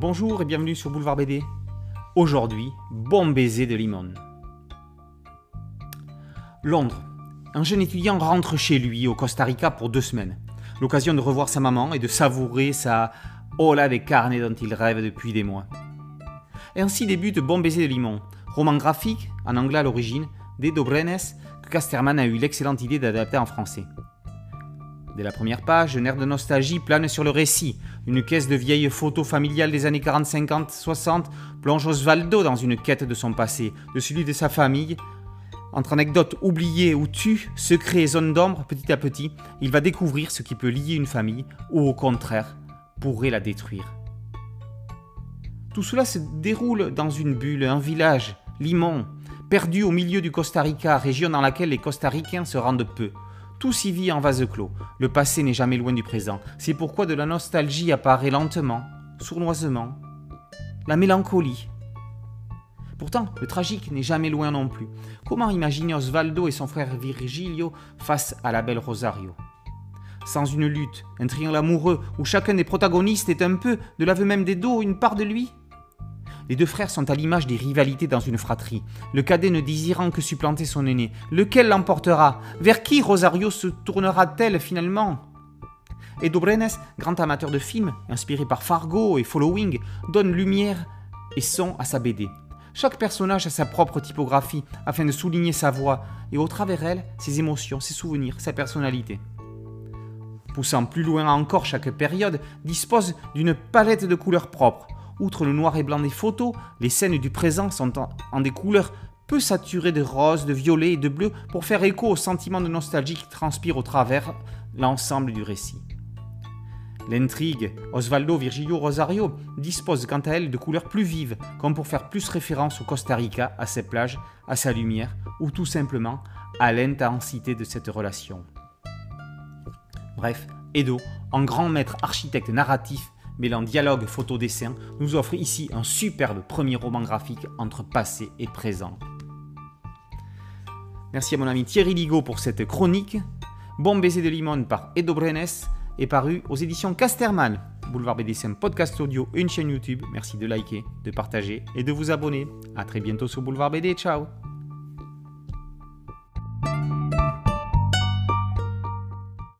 Bonjour et bienvenue sur Boulevard BD. Aujourd'hui, bon baiser de limon. Londres. Un jeune étudiant rentre chez lui au Costa Rica pour deux semaines. L'occasion de revoir sa maman et de savourer sa ola des carnes dont il rêve depuis des mois. Ainsi débute Bon baiser de limon, roman graphique, en anglais à l'origine, d'Edo Brenes, que Casterman a eu l'excellente idée d'adapter en français. Dès la première page, un air de nostalgie plane sur le récit. Une caisse de vieilles photos familiales des années 40, 50, 60 plonge Osvaldo dans une quête de son passé, de celui de sa famille. Entre anecdotes oubliées ou tues, secrets et zones d'ombre, petit à petit, il va découvrir ce qui peut lier une famille ou au contraire pourrait la détruire. Tout cela se déroule dans une bulle, un village, Limon, perdu au milieu du Costa Rica, région dans laquelle les Costaricains se rendent peu. Tout s'y vit en vase clos. Le passé n'est jamais loin du présent. C'est pourquoi de la nostalgie apparaît lentement, sournoisement. La mélancolie. Pourtant, le tragique n'est jamais loin non plus. Comment imaginer Osvaldo et son frère Virgilio face à la belle Rosario? Sans une lutte, un triangle amoureux où chacun des protagonistes est un peu, de l'aveu même des dos, une part de lui? Les deux frères sont à l'image des rivalités dans une fratrie, le cadet ne désirant que supplanter son aîné. Lequel l'emportera? Vers qui Rosario se tournera-t-elle finalement? Brenes, grand amateur de films, inspiré par Fargo et Following, donne lumière et son à sa BD. Chaque personnage a sa propre typographie afin de souligner sa voix et au travers elle, ses émotions, ses souvenirs, sa personnalité. Poussant plus loin encore, chaque période dispose d'une palette de couleurs propres, Outre le noir et blanc des photos, les scènes du présent sont en, des couleurs peu saturées de rose, de violet et de bleu pour faire écho au sentiment de nostalgie qui transpire au travers l'ensemble du récit. L'intrigue Osvaldo Virgilio Rosario dispose quant à elle de couleurs plus vives, comme pour faire plus référence au Costa Rica, à ses plages, à sa lumière, ou tout simplement à l'intensité de cette relation. Bref, Edo, en grand maître architecte narratif, mêlant dialogue, photo, dessin, nous offre ici un superbe premier roman graphique entre passé et présent. Merci à mon ami Thierry Ligo pour cette chronique. Bon baiser de limon par Edo Brenes est paru aux éditions Casterman. Boulevard BDSM podcast audio une chaîne YouTube. Merci de liker, de partager et de vous abonner. A très bientôt sur Boulevard BD. Ciao